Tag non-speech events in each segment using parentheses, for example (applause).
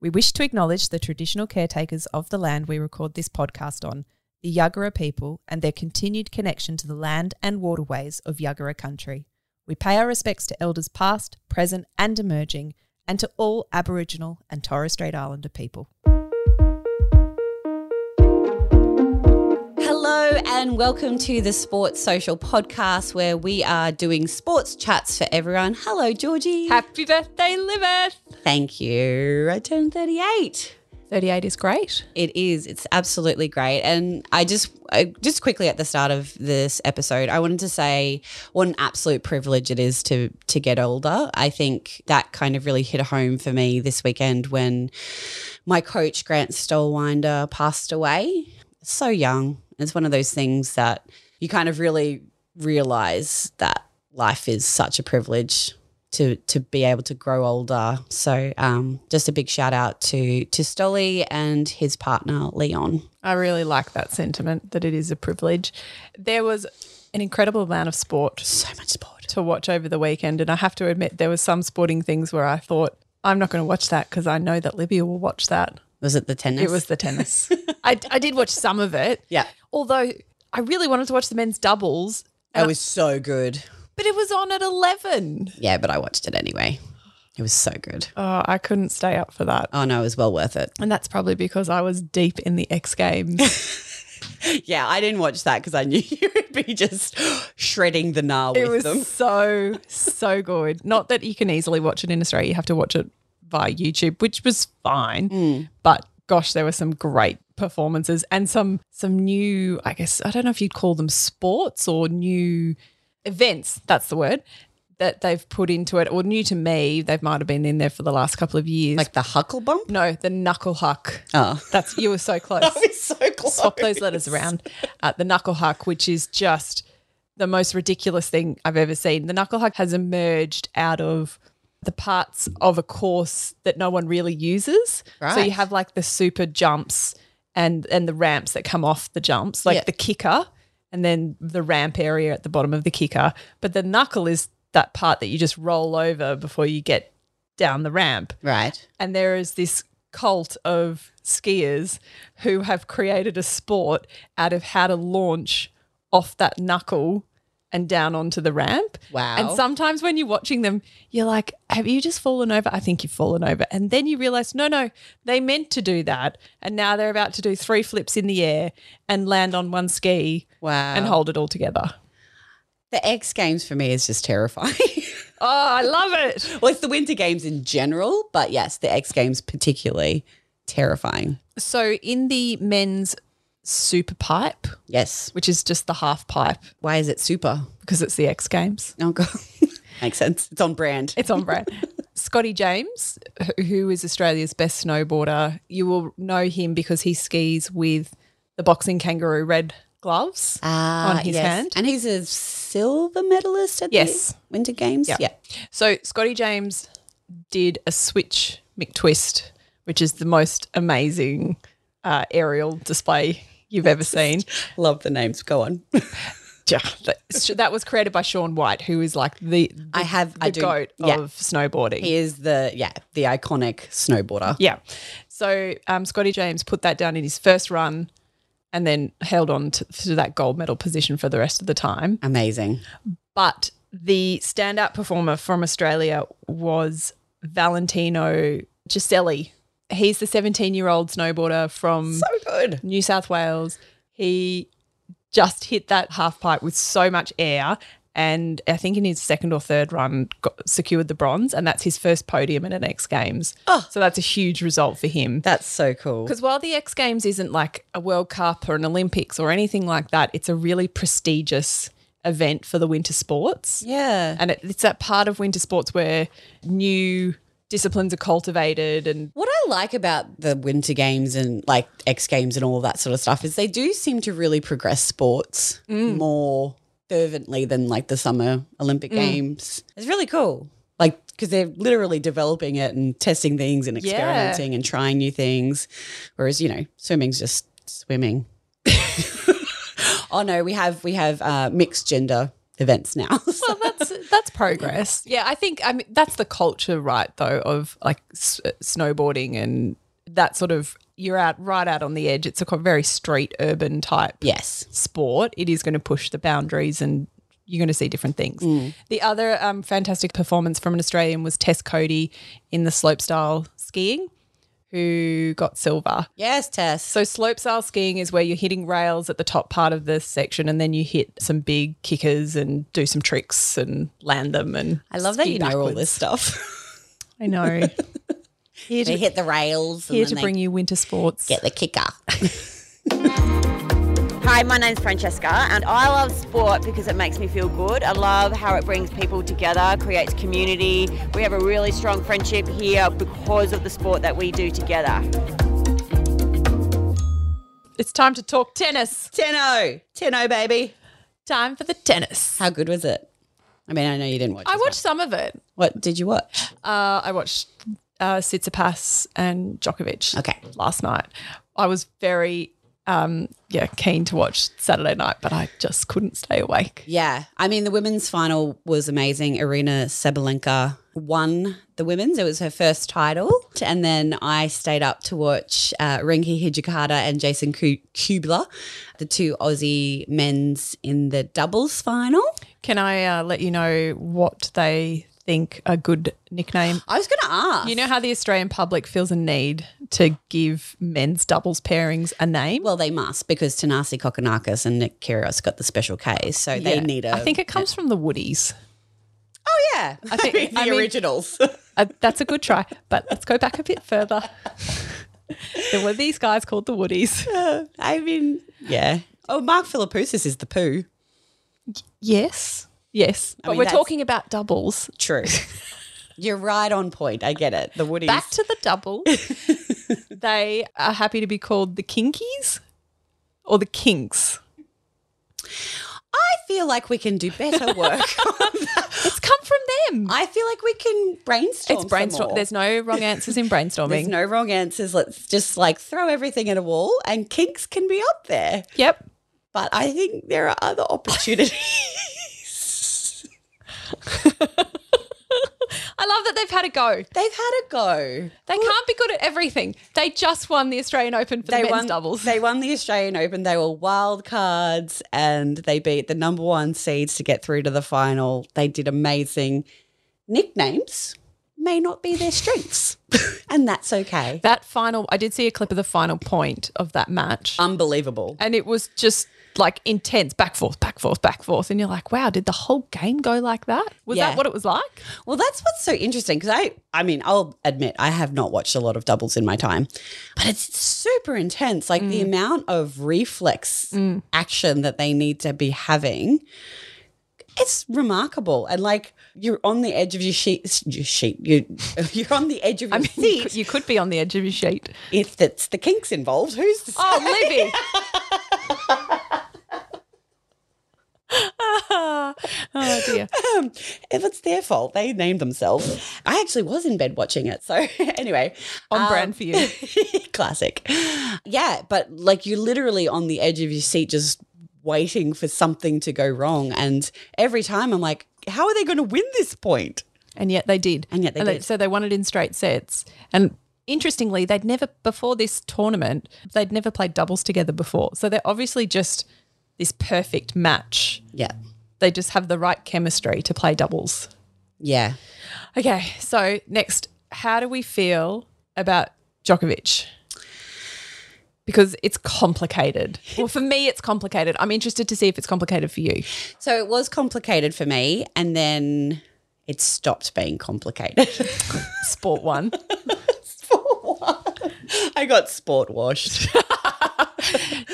We wish to acknowledge the traditional caretakers of the land we record this podcast on, the Yuggera people, and their continued connection to the land and waterways of Yuggera country. We pay our respects to elders past, present, and emerging, and to all Aboriginal and Torres Strait Islander people. Hello and welcome to the Sports Social Podcast where we are doing sports chats for everyone. Hello, Georgie. Happy birthday, Libby! Thank you. I turned 38. 38 is great. It is. It's absolutely great. And I just, I, just quickly at the start of this episode, I wanted to say what an absolute privilege it is to to get older. I think that kind of really hit home for me this weekend when my coach Grant Stoelwinder passed away. So young. It's one of those things that you kind of really realize that life is such a privilege to to be able to grow older. So um, just a big shout out to to Stolly and his partner Leon. I really like that sentiment that it is a privilege. There was an incredible amount of sport So much sport. to watch over the weekend, and I have to admit there was some sporting things where I thought I'm not going to watch that because I know that Libby will watch that. Was it the tennis? It was the tennis. (laughs) I, I did watch some of it. Yeah. Although I really wanted to watch the men's doubles, It was so good. but it was on at 11. Yeah, but I watched it anyway. It was so good. Oh, I couldn't stay up for that. Oh no, it was well worth it. And that's probably because I was deep in the X Games. (laughs) Yeah, I didn't watch that because I knew (laughs) you would be just shredding the gnar it with was them. so, so good. Not that you can easily watch it in Australia, you have to watch it via YouTube, which was fine. Mm. But gosh, there were some great performances and some some new, I guess, I don't know if you'd call them sports or new events, that's the word, that they've put into it, or new to me. They might have been in there for the last couple of years. Like the huckle bump. no, the knuckle huck. Oh, That's you were so (laughs) close. that was so close. Swap those letters around. Uh, the knuckle huck, which is just the most ridiculous thing I've ever seen. The knuckle huck has emerged out of the parts of a course that no one really uses. So you have like the super jumps and and the ramps that come off the jumps, like Yeah. the kicker, and then the ramp area at the bottom of the kicker. But the knuckle is that part that you just roll over before you get down the ramp Right. and there is this cult of skiers who have created a sport out of how to launch off that knuckle and down onto the ramp. Wow. And sometimes when you're watching them, you're like, have you just fallen over? I think you've fallen over. And then you realize, no, no, they meant to do that. And now they're about to do three flips in the air and land on one ski Wow. and hold it all together. The X Games for me is just terrifying. (laughs) Oh, I love it. well, it's the Winter Games in general, but yes, the X Games particularly terrifying. So in the men's super pipe, Yes. which is just the half pipe, Why is it super? because it's the X Games. Oh god. (laughs) Makes sense. It's on brand. It's on brand. (laughs) Scotty James, who is Australia's best snowboarder, you will know him because he skis with the boxing kangaroo red gloves Ah, on his yes. hand. And he's a silver medalist at Yes. the Winter Games. Yeah. Yeah. So Scotty James did a switch McTwist, which is the most amazing uh, aerial display you've ever seen. Love the names. Go on. (laughs) Yeah, that, that was created by Shaun White, who is like the, the I have the I do goat yeah. of snowboarding. He is the yeah, the iconic snowboarder. Yeah. So um, Scotty James put that down in his first run and then held on to, to that gold medal position for the rest of the time. Amazing. But the standout performer from Australia was Valentino Guseli. He's the 17 year old snowboarder from So good. New South Wales. He just hit that half pipe with so much air. And I think in his second or third run, got, secured the bronze, and that's his first podium at an X Games. Oh. so that's a huge result for him. That's so cool. Because while the X Games isn't like a World Cup or an Olympics or anything like that, it's a really prestigious event for the winter sports. Yeah. And it, it's that part of winter sports where new disciplines are cultivated and What I like about the Winter Games and like X Games and all that sort of stuff is they do seem to really progress sports more fervently than like the Summer Olympic Games. It's really cool. Like, because they're literally developing it and testing things and Yeah. experimenting and trying new things. Whereas, you know, swimming's just swimming. (laughs) oh no, we have we have uh, mixed gender events now. (laughs) So- Well, that's that's progress. Yeah, I think I mean that's the culture, right? Though of like s- snowboarding and that sort of you're out right out on the edge. It's a very street urban type yes. sport. It is going to push the boundaries and. You're going to see different things. Mm. The other um, fantastic performance from an Australian was Tess Coady in the slopestyle skiing, who got silver. Yes, Tess. So slopestyle skiing is where you're hitting rails at the top part of the section, and then you hit some big kickers and do some tricks and land them. And I love that you know all this stuff. I know. (laughs) Here they to, hit the rails. and here then to they bring you winter sports. get the kicker. (laughs) Hi, my name's Francesca, and I love sport because it makes me feel good. I love how it brings people together, creates community. We have a really strong friendship here because of the sport that we do together. It's time to talk tennis. Tenno. Tenno, baby. Time for the tennis. How good was it? I mean, I know you didn't watch I this watched some of it. What did you watch? Uh, I watched uh, Tsitsipas and Djokovic. Okay. last night. I was very um, yeah keen to watch Saturday night, but I just couldn't stay awake. Yeah. I mean, the women's final was amazing. Irina Sabalenka won the women's. It was her first title. And then I stayed up to watch uh, Rinky Hijikata and Jason Kubler, the two Aussie men's in the doubles final. Can I uh, let you know what they think a good nickname? I was going to ask. You know how the Australian public feels a need to give men's doubles pairings a name? Well, they must because Thanasi Kokkinakis and Nick Kyrgios got the special case, so they need a. I think it comes from the Woodies. Oh yeah, I think- (laughs) the I mean- originals. Uh, that's a good try, but let's go back a bit further. (laughs) there were these guys called the Woodies. I mean, yeah. Oh, Mark Philippoussis is the poo. Yes, yes, but mean, we're talking about doubles. True. (laughs) You're right on point. I get it. The Woodies. Back to the double. They are happy to be called the Kinkies or the Kinks. I feel like we can do better (laughs) work. It's come from them. I feel like we can brainstorm. It's brainstorm. There's no wrong answers in (laughs) brainstorming. There's no wrong answers. Let's just like throw everything at a wall, and kinks can be up there. Yep. But I think there are other opportunities. (laughs) I love that they've had a go. They've had a go. They can't be good at everything. They just won the Australian Open for the men's won doubles. They won the Australian Open. They were wild cards, and they beat the number one seeds to get through to the final. They did amazing. Nicknames may not be their strengths, (laughs) and that's okay. that final, I did see a clip of the final point of that match, Unbelievable. and it was just like intense, back forth, back forth, back forth, and you're like, wow, did the whole game go like that? Was Yeah. that what it was like? Well, that's what's so interesting because I, I mean, I'll admit I have not watched a lot of doubles in my time, but it's super intense. Like the mm. amount of reflex mm. action that they need to be having, it's remarkable. And like you're on the edge of your sheet, your sheet, you, (laughs) you're on the edge of your I mean, you seat. could, you could be on the edge of your sheet. if that's the kinks involved, who's to oh, say? Oh, Libby. (laughs) (laughs) oh dear. Um, if it's their fault, they named themselves. I actually was in bed watching it. So (laughs) anyway, On um, brand for you. (laughs) classic. Yeah, but like you're literally on the edge of your seat, just waiting for something to go wrong. And every time I'm like, how are they going to win this point? And yet they did. And yet they did. so they won it in straight sets. And interestingly, they'd never, before this tournament, they'd never played doubles together before. So they're obviously just this perfect match. Yeah. They just have the right chemistry to play doubles. Yeah. Okay. So next, how do we feel about Djokovic? Because it's complicated. Well, for me, it's complicated. I'm interested to see if it's complicated for you. So it was complicated for me. And then it stopped being complicated. (laughs) Sport one. (laughs) Sport one. I got sport washed. (laughs)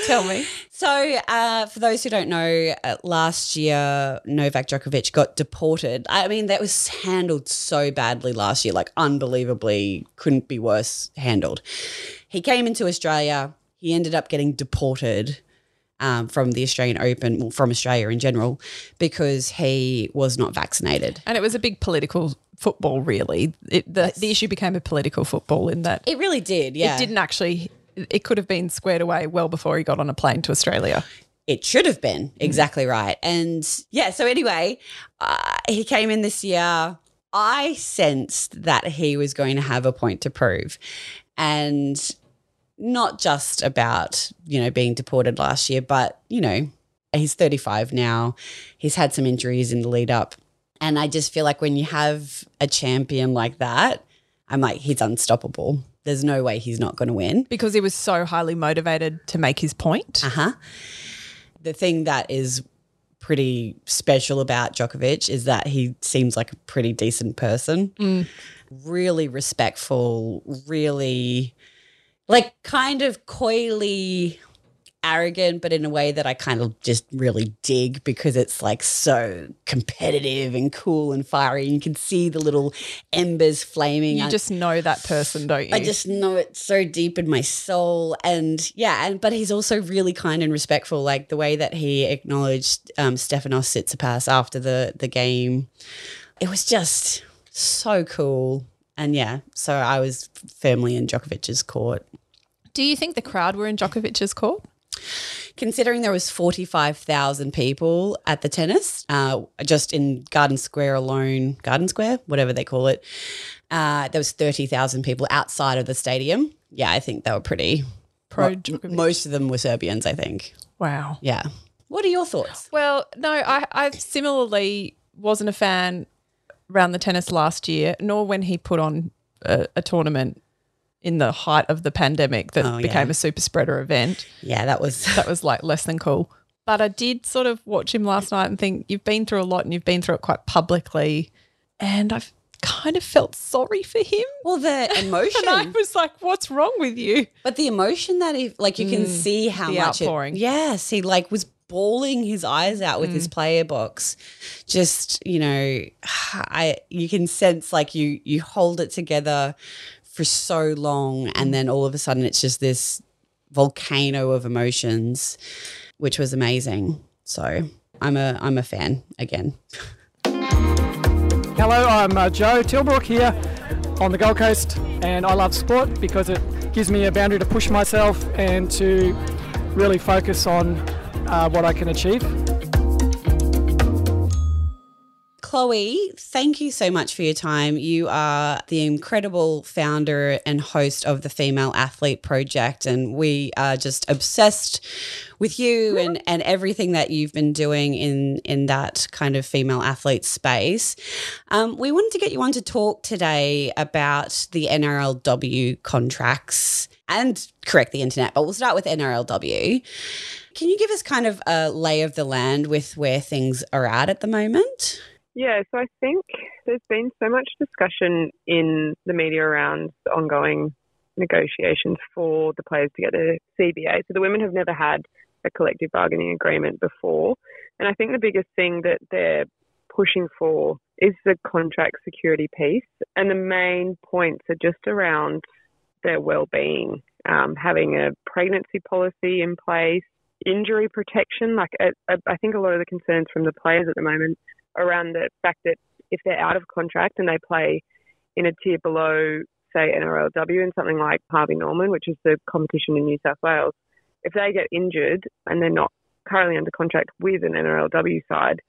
Tell me. (laughs) So, uh, for those who don't know, uh, last year Novak Djokovic got deported. I mean, that was handled so badly last year, like unbelievably, couldn't be worse handled. He came into Australia. He ended up getting deported um, from the Australian Open, well, from Australia in general, because he was not vaccinated. And it was a big political football, really. It, the, the issue became a political football in that It really did, yeah. it didn't actually, it could have been squared away well before he got on a plane to Australia. it should have been. Exactly right. And yeah, so anyway, uh, he came in this year. I sensed that he was going to have a point to prove. And not just about, you know, being deported last year, but, you know, he's 35 now. He's had some injuries in the lead up. And I just feel like when you have a champion like that, I'm like, he's unstoppable. There's no way he's not going to win. Because he was so highly motivated to make his point. Uh huh. The thing that is pretty special about Djokovic is that he seems like a pretty decent person. Really respectful, really like kind of coyly arrogant, but in a way that I kind of just really dig because it's like so competitive and cool and fiery. And You can see the little embers flaming. You I- just know that person, don't you? I just know it so deep in my soul. And yeah, and but he's also really kind and respectful. Like the way that he acknowledged um, Stefanos Tsitsipas after the the game, it was just so cool. And yeah, so I was firmly in Djokovic's court. Do you think the crowd were in Djokovic's court? Considering there was forty five thousand people at the tennis, uh, just in Garden Square alone, Garden Square, whatever they call it, uh, there was thirty thousand people outside of the stadium. Yeah, I think they were pretty Pro Most of them were Serbians, I think. Wow. Yeah. What are your thoughts? Well, no, I, I similarly wasn't a fan around the tennis last year, nor when he put on a, a tournament in the height of the pandemic that Oh, yeah. became a super spreader event. Yeah, that was (laughs) That was like less than cool. But I did sort of watch him last night and think you've been through a lot and you've been through it quite publicly. And I've kind of felt sorry for him. well the emotion, (laughs) And I was like, what's wrong with you? but the emotion that he like you can mm. see how much it- outpouring. yes, he like was bawling his eyes out with his mm. player box. Just you know, (sighs) I you can sense like you you hold it together for so long, and then all of a sudden it's just this volcano of emotions, which was amazing. So I'm a I'm a fan again. Hello, I'm uh, Joe Tilbrook here on the Gold Coast, and I love sport because it gives me a boundary to push myself and to really focus on uh, what I can achieve. Chloe, thank you so much for your time. You are the incredible founder and host of the Female Athlete Project, and we are just obsessed with you and, and everything that you've been doing in, in that kind of female athlete space. Um, we wanted to get you on to talk today about the NRLW contracts and correct the internet, but we'll start with NRLW. Can you give us kind of a lay of the land with where things are at at the moment? Yeah, so I think there's been so much discussion in the media around the ongoing negotiations for the players to get a CBA. So the women have never had a collective bargaining agreement before. And I think the biggest thing that they're pushing for is the contract security piece. And the main points are just around their well-being, um, having a pregnancy policy in place, injury protection. Like I, I I think a lot of the concerns from the players at the moment around the fact that if they're out of contract and they play in a tier below, say NRLW and something like Harvey Norman, which is the competition in New South Wales, if they get injured and they're not currently under contract with an NRLW side,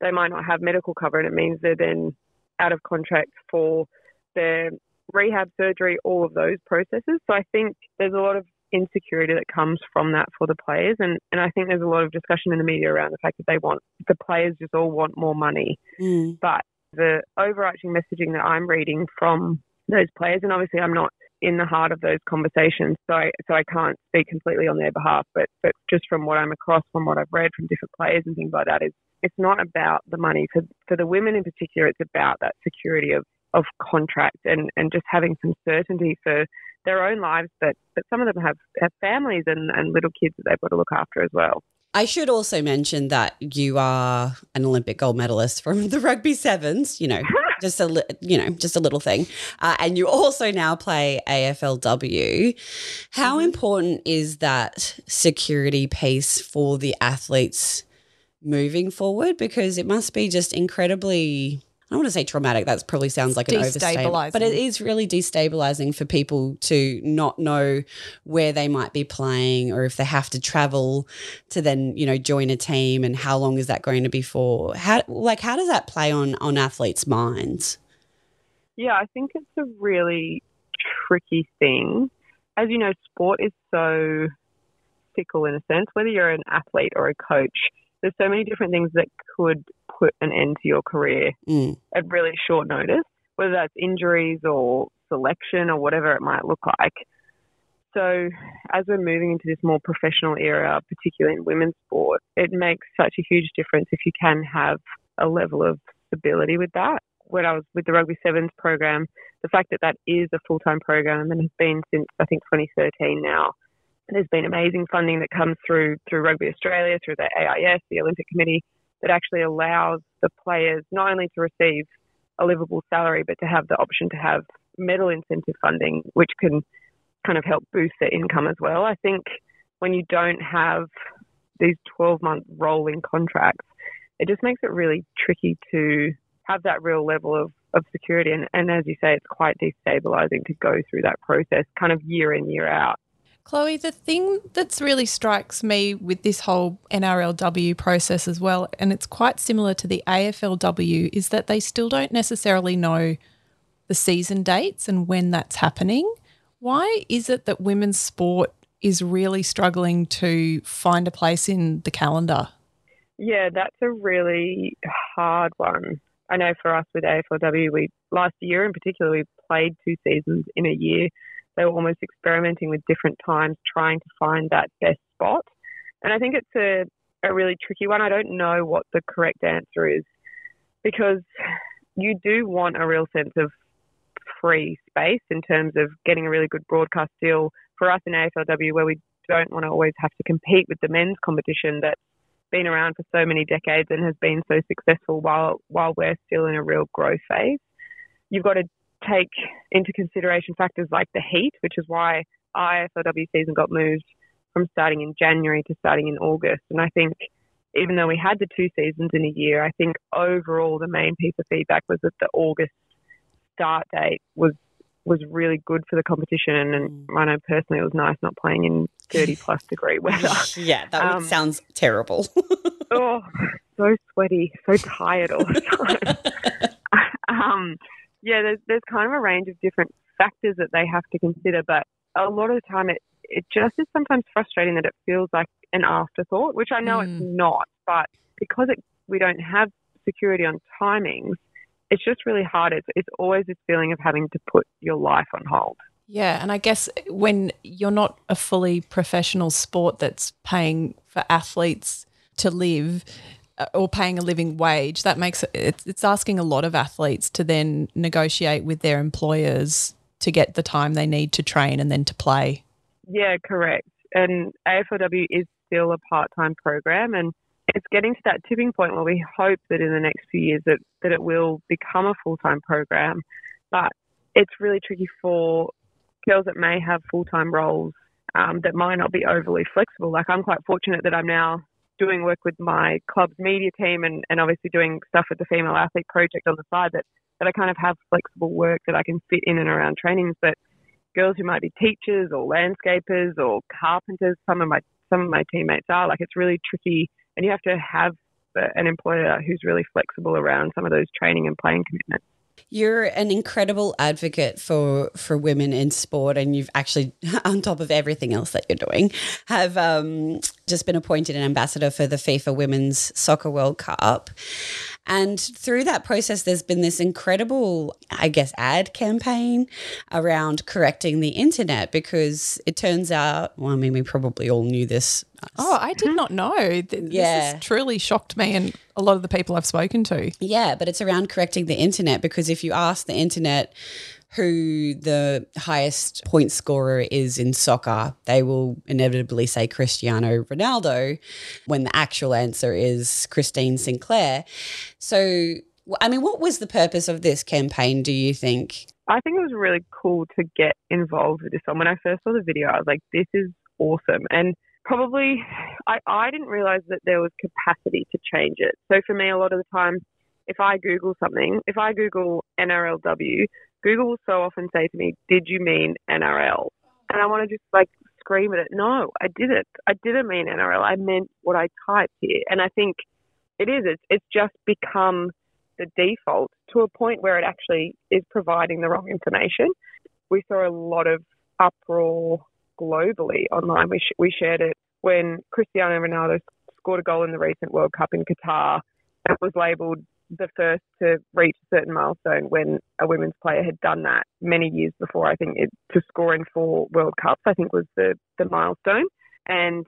they might not have medical cover, and it means they're then out of contract for their rehab, surgery, all of those processes. So I think there's a lot of insecurity that comes from that for the players, and and I think there's a lot of discussion in the media around the fact that they want the players just all want more money, Mm. but the overarching messaging that I'm reading from those players, and obviously I'm not in the heart of those conversations, so I, so I can't speak completely on their behalf, but but just from what I'm across, from what I've read from different players and things like that, is it's not about the money for for the women in particular. It's about that security of of contract and and just having some certainty for their own lives, but but some of them have have families and and little kids that they've got to look after as well. I should also mention that you are an Olympic gold medalist from the rugby sevens. You know, (laughs) just a li- you know just a little thing, uh, and you also now play AFLW. How important is that security piece for the athletes moving forward? Because it must be just incredibly. I don't want to say traumatic. That probably sounds like an overstatement, but it is really destabilizing for people to not know where they might be playing or if they have to travel to then you know join a team and how long is that going to be for? How like how does that play on on athletes' minds? Yeah, I think it's a really tricky thing. As you know, sport is so fickle in a sense. Whether you're an athlete or a coach, there's so many different things that could put an end to your career Mm. at really short notice, whether that's injuries or selection or whatever it might look like. So, as we're moving into this more professional era, particularly in women's sport, it makes such a huge difference if you can have a level of stability with that. When I was with the Rugby Sevens program, the fact that that is a full time program and has been since I think 2013 now, there's been amazing funding that comes through through Rugby Australia, through the AIS, the Olympic Committee, that actually allows the players not only to receive a livable salary, but to have the option to have medal incentive funding, which can kind of help boost their income as well. I think when you don't have these 12 month rolling contracts, it just makes it really tricky to have that real level of, of security. And, and as you say, it's quite destabilizing to go through that process kind of year in, year out. Chloe, the thing that's really strikes me with this whole NRLW process as well, and it's quite similar to the AFLW, is that they still don't necessarily know the season dates and when that's happening. Why is it that women's sport is really struggling to find a place in the calendar? Yeah, that's a really hard one. I know for us with AFLW, we last year in particular, we played two seasons in a year. They were almost experimenting with different times, trying to find that best spot. And I think it's a, a really tricky one. I don't know what the correct answer is because you do want a real sense of free space in terms of getting a really good broadcast deal for us in AFLW, where we don't want to always have to compete with the men's competition that's been around for so many decades and has been so successful while while we're still in a real growth phase. You've got to take into consideration factors like the heat, which is why AFLW season got moved from starting in January to starting in August. And I think even though we had the two seasons in a year, I think overall the main piece of feedback was that the August start date was was really good for the competition and, and I know personally it was nice not playing in 30 plus (laughs) degree weather. yeah, that Um, sounds terrible. (laughs) oh, so sweaty, so tired all the (laughs) time. um, yeah, there's there's kind of a range of different factors that they have to consider, but a lot of the time it it just is sometimes frustrating that it feels like an afterthought, which I know it's mm. not, but because it we don't have security on timings, it's just really hard. It's it's always this feeling of having to put your life on hold. Yeah, and I guess when you're not a fully professional sport that's paying for athletes to live or paying a living wage, that makes it, it's, it's asking a lot of athletes to then negotiate with their employers to get the time they need to train and then to play. Yeah, correct. And AFLW is still a part-time program, and it's getting to that tipping point where we hope that in the next few years that, that it will become a full-time program. But it's really tricky for girls that may have full-time roles um, that might not be overly flexible. Like I'm quite fortunate that I'm now doing work with my club's media team and, and obviously doing stuff with the Female Athlete Project on the side that, that I kind of have flexible work that I can fit in and around trainings. But girls who might be teachers or landscapers or carpenters, some of my some of my teammates are like it's really tricky, and you have to have an employer who's really flexible around some of those training and playing commitments. You're an incredible advocate for for women in sport, and you've actually, (laughs) on top of everything else that you're doing, have um, just been appointed an ambassador for the FIFA Women's Soccer World Cup. And through that process, there's been this incredible, I guess, ad campaign around correcting the internet because it turns out, well, I mean, we probably all knew this. Oh, I did not know. Th- This Yeah. has truly shocked me and a lot of the people I've spoken to. Yeah, but it's around correcting the internet because if you ask the internet who the highest point scorer is in soccer, they will inevitably say Cristiano Ronaldo when the actual answer is Christine Sinclair. So, I mean, what was the purpose of this campaign, do you think? I think it was really cool to get involved with this one. When I first saw the video, I was like, this is awesome. And probably I, I didn't realize that there was capacity to change it. So for me, a lot of the time, if I Google something, if I Google NRLW, Google will so often say to me, Did you mean NRL? And I want to just like scream at it. No, I didn't. I didn't mean NRL. I meant what I typed here. And I think it is. It's, it's just become the default to a point where it actually is providing the wrong information. We saw a lot of uproar globally online. We, sh- we shared it when Cristiano Ronaldo scored a goal in the recent World Cup in Qatar. It was labelled the first to reach a certain milestone when a women's player had done that many years before. I think it, to score in four World Cups, I think was the, the milestone. And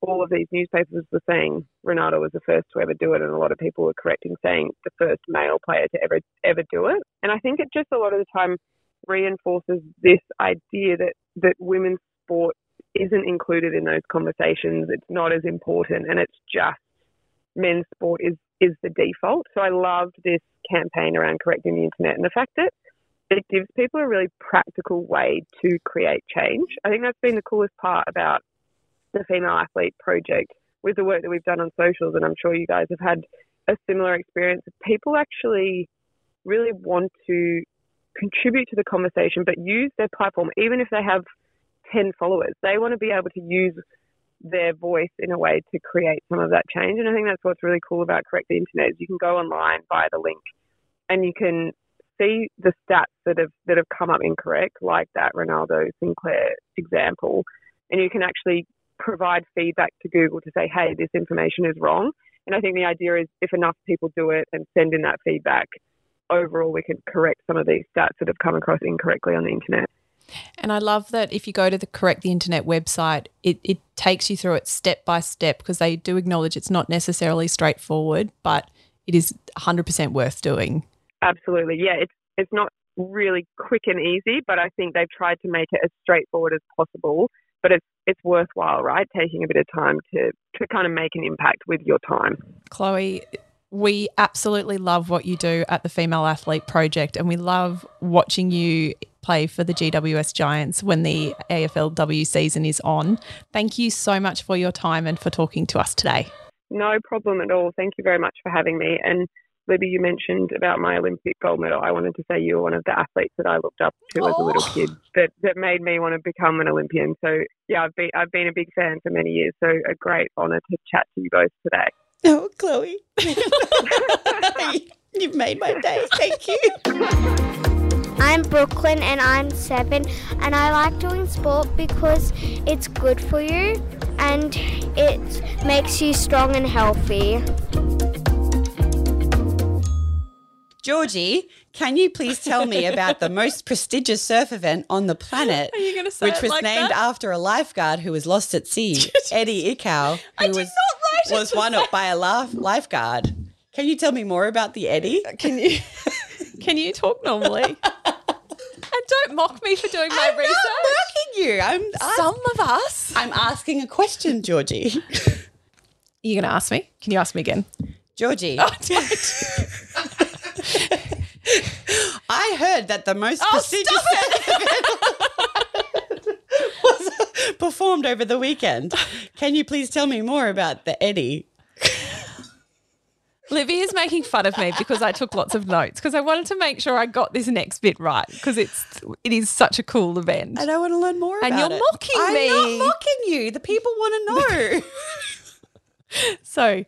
all of these newspapers were saying Ronaldo was the first to ever do it, and a lot of people were correcting, saying the first male player to ever ever do it. And I think it just a lot of the time reinforces this idea that that women's sport isn't included in those conversations. It's not as important, and it's just men's sport is is the default. So I loved this campaign around correcting the internet and the fact that it gives people a really practical way to create change. I think that's been the coolest part about the Female Athlete Project with the work that we've done on socials, and I'm sure you guys have had a similar experience. People actually really want to contribute to the conversation, but use their platform, even if they have 10 followers. They want to be able to use their voice in a way to create some of that change. And I think that's what's really cool about Correct the Internet is you can go online via the link and you can see the stats that have that have come up incorrect, like that Ronaldo Sinclair example, and you can actually provide feedback to Google to say, hey, this information is wrong. And I think the idea is if enough people do it and send in that feedback, overall we can correct some of these stats that have come across incorrectly on the internet. And I love that if you go to the Correct the Internet website, it, it takes you through it step by step because they do acknowledge it's not necessarily straightforward, but it is 100% worth doing. Absolutely. Yeah, it's, it's not really quick and easy, but I think they've tried to make it as straightforward as possible. But it's it's worthwhile, right? Taking a bit of time to to kind of make an impact with your time. Chloe, we absolutely love what you do at the Female Athlete Project, and we love watching you play for the GWS Giants when the AFLW season is on. Thank you so much for your time and for talking to us today. No problem at all. Thank you very much for having me. And Libby, you mentioned about my Olympic gold medal. I wanted to say you were one of the athletes that I looked up to oh. as a little oh. kid that, that made me want to become an Olympian. So yeah, I've been I've been a big fan for many years. So a great honour to chat to you both today. Oh, Chloe. (laughs) You've made my day. Thank you. (laughs) I'm Brooklyn and I'm seven, and I like doing sport because it's good for you and it makes you strong and healthy. Georgie, can you please tell me about the most prestigious surf event on the planet? Are you going to say Which was like named that? after a lifeguard who was lost at sea, (laughs) Eddie Aikau, who was, was won up by a lifeguard. Can you tell me more about the Eddie? Can you (laughs) can you talk normally? (laughs) And don't mock me for doing my I'm research. Not mocking you. I'm ask- Some of us. I'm asking a question, Georgie. Are (laughs) you going to ask me? Can you ask me again? Georgie. Oh, (laughs) I heard that the most Oh, prestigious event was performed over the weekend. Can you please tell me more about the Eddie? Libby is making fun of me because I took lots of notes because I wanted to make sure I got this next bit right because it's it is such a cool event. And I want to learn more And you're it. mocking I'm me. not mocking you. The people want to (laughs) know. So,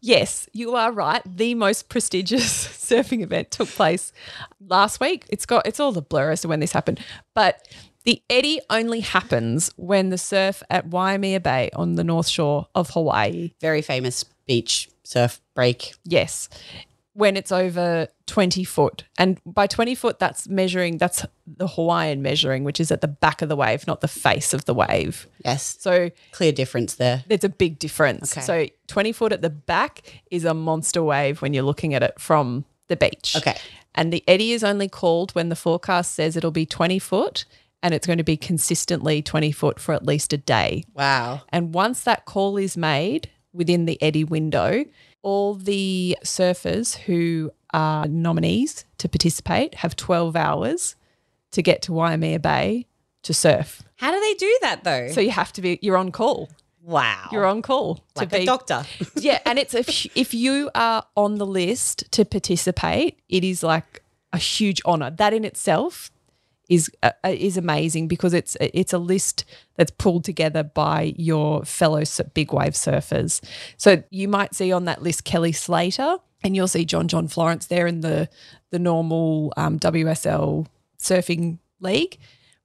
yes, you are right. The most prestigious (laughs) surfing event took place last week. It's got it's all the blur as to when this happened, but the Eddie only happens when the surf at Waimea Bay on the north shore of Hawaii. Very famous beach surf break. Yes. When it's over 20 foot. And by 20 foot, that's measuring, that's the Hawaiian measuring, which is at the back of the wave, not the face of the wave. Yes. So Clear difference there. there's a big difference. Okay. So 20 foot at the back is a monster wave when you're looking at it from the beach. Okay. And the Eddie is only called when the forecast says it'll be 20 foot and it's going to be consistently 20 foot for at least a day. Wow. And once that call is made within the Eddie window, all the surfers who are nominees to participate have 12 hours to get to Waimea Bay to surf. How do they do that though? So you have to be, you're on call. Wow. You're on call like to a be doctor. (laughs) yeah, and it's if if you are on the list to participate, it is like a huge honor. That in itself is uh, is amazing because it's it's a list that's pulled together by your fellow big wave surfers. So you might see on that list Kelly Slater, and you'll see John John Florence there in the the normal um, WSL surfing league.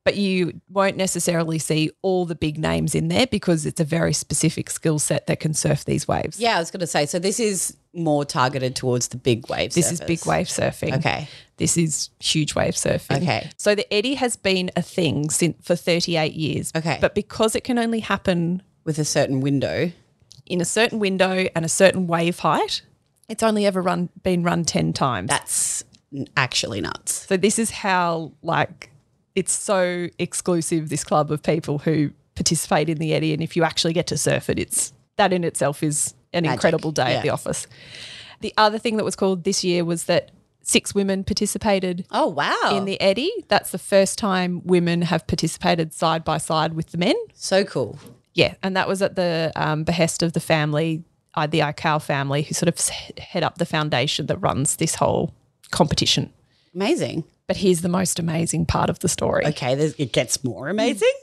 But you won't necessarily see all the big names in there because it's a very specific skill set that can surf these waves. yeah, I was going to say. So this is more targeted towards the big wave. This is big wave surfing. Okay. This is huge wave surfing. Okay. So the Eddie has been a thing since for 38 years. Okay. But because it can only happen with a certain window. in a certain window and a certain wave height, it's only ever run been run 10 times. That's actually nuts. so this is how like it's so exclusive this club of people who participate in the Eddie and if you actually get to surf it it's that in itself is an Magic. incredible day Yeah. at the office. The other thing that was called this year was that six women participated Oh wow! in the Eddie. That's the first time women have participated side by side with the men. so cool. Yeah, and that was at the um, behest of the family, uh, the Aikau family, who sort of head up the foundation that runs this whole competition. Amazing. But here's the most amazing part of the story. Okay, it gets more amazing.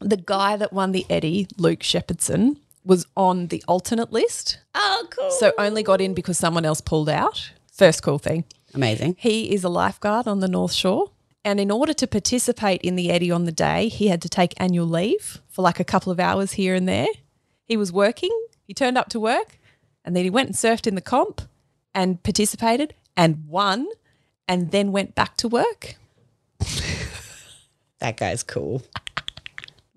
The guy that won the Eddie, Luke Shepardson, was on the alternate list. Oh, cool. So only got in because someone else pulled out. First cool thing. amazing. He is a lifeguard on the North Shore. And in order to participate in the Eddie on the day, he had to take annual leave for like a couple of hours here and there. He was working, he turned up to work, and then he went and surfed in the comp and participated and won, and then went back to work. (laughs) That guy's cool.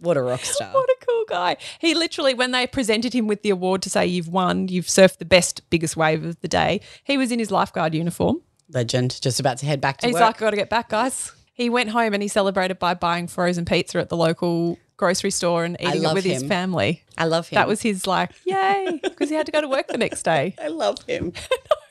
What a rock star. What a cool guy. He literally, when they presented him with the award to say, You've won, you've surfed the best, biggest wave of the day, he was in his lifeguard uniform. Legend. Just about to head back to He's work. like, got to get back, guys. He went home and he celebrated by buying frozen pizza at the local grocery store and eating it with his family. I love him. That was his like, yay, because he had to go to work the next day. (laughs) I love him. (laughs)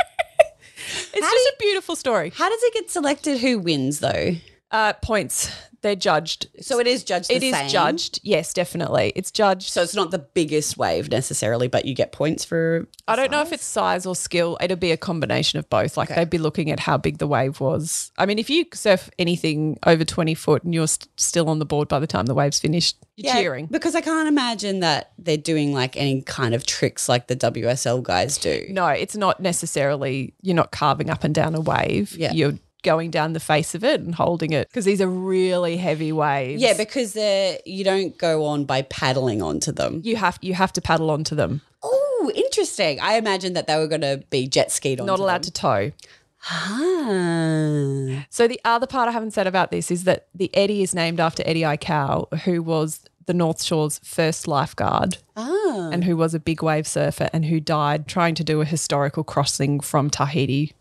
It's just a beautiful story. How does it get selected who wins though? Uh, points. They're judged. So it is judged the It is same? judged. Yes, definitely. It's judged. So it's not the biggest wave necessarily, but you get points for I don't know if it's size or skill. It'll be a combination of both. Like Okay. they'd be looking at how big the wave was. I mean, if you surf anything over 20 foot and you're st- still on the board by the time the wave's finished, you're cheering. Because I can't imagine that they're doing like any kind of tricks like the WSL guys do. No, it's not necessarily, you're not carving up and down a wave. Yeah. You're going down the face of it and holding it because these are really heavy waves. Yeah, because they're you don't go on by paddling onto them. you have you have to paddle onto them. Oh, interesting. I imagined that they were going to be jet skied onto Not allowed to tow. Ah. So the other part I haven't said about this is that the Eddie is named after Eddie Aikau, who was the North Shore's first lifeguard Ah. and who was a big wave surfer and who died trying to do a historical crossing from Tahiti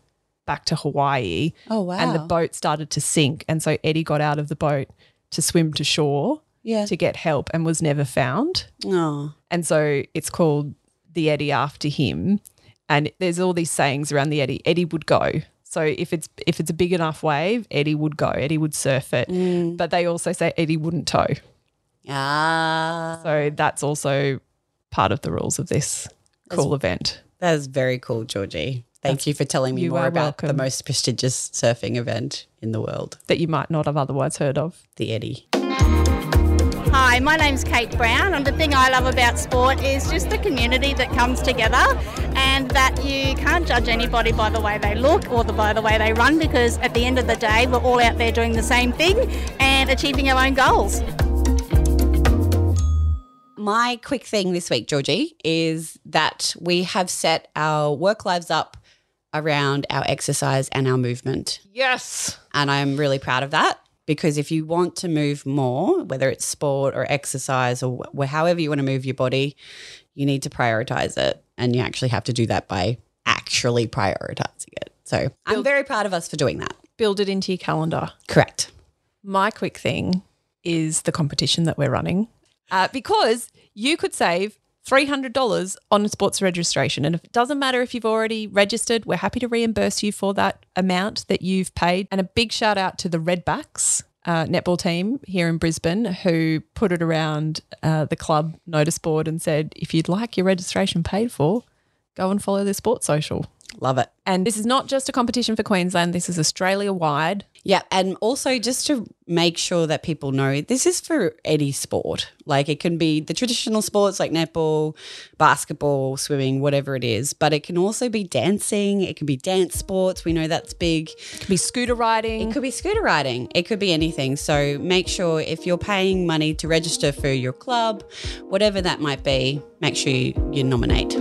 back to Hawaii. Oh, wow. And the boat started to sink. And so Eddie got out of the boat to swim to shore Yeah. to get help and was never found. Oh. And so it's called the Eddie after him. And there's all these sayings around the Eddie. Eddie would go. So if it's if it's a big enough wave, Eddie would go. Eddie would surf it. Mm. But they also say Eddie wouldn't tow. Ah. So that's also part of the rules of this cool event. That's very cool, Georgie. Thank you for telling me more are about the most prestigious surfing event in the world, That you might not have otherwise heard of. the Eddie. Hi, my name's Kate Brown, and the thing I love about sport is just the community that comes together, and that you can't judge anybody by the way they look or the, by the way they run, because at the end of the day, we're all out there doing the same thing and achieving our own goals. My quick thing this week, Georgie, is that we have set our work lives up around our exercise and our movement. Yes. And I'm really proud of that because if you want to move more, whether it's sport or exercise or wh- however you want to move your body, you need to prioritize it. And you actually have to do that by actually prioritizing it. So I'm very proud of us for doing that. Build it into your calendar. Correct. My quick thing is the competition that we're running uh, because you could save $300 on sports registration. And it doesn't matter if you've already registered, we're happy to reimburse you for that amount that you've paid. And a big shout out to the Redbacks uh, netball team here in Brisbane who put it around uh, the club notice board and said, if you'd like your registration paid for, go and follow the sports social. Love it. And this is not just a competition for Queensland, this is Australia wide. Yeah, and also just to make sure that people know this is for any sport. Like it can be the traditional sports like netball, basketball, swimming, whatever it is, but it can also be dancing, it can be dance sports. We know that's big. It could be scooter riding. It could be scooter riding. It could be anything. So make sure if you're paying money to register for your club, whatever that might be, make sure you, you nominate.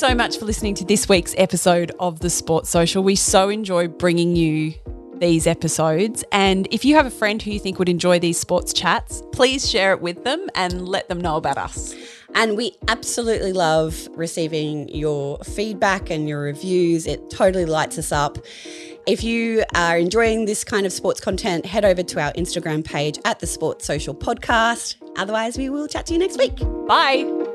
So much for listening to this week's episode of the Sports Social. We so enjoy bringing you these episodes. And if you have a friend who you think would enjoy these sports chats, please share it with them and let them know about us. And we absolutely love receiving your feedback and your reviews. It totally lights us up. If you are enjoying this kind of sports content, head over to our Instagram page at the Sports Social Podcast. Otherwise, we will chat to you next week. Bye.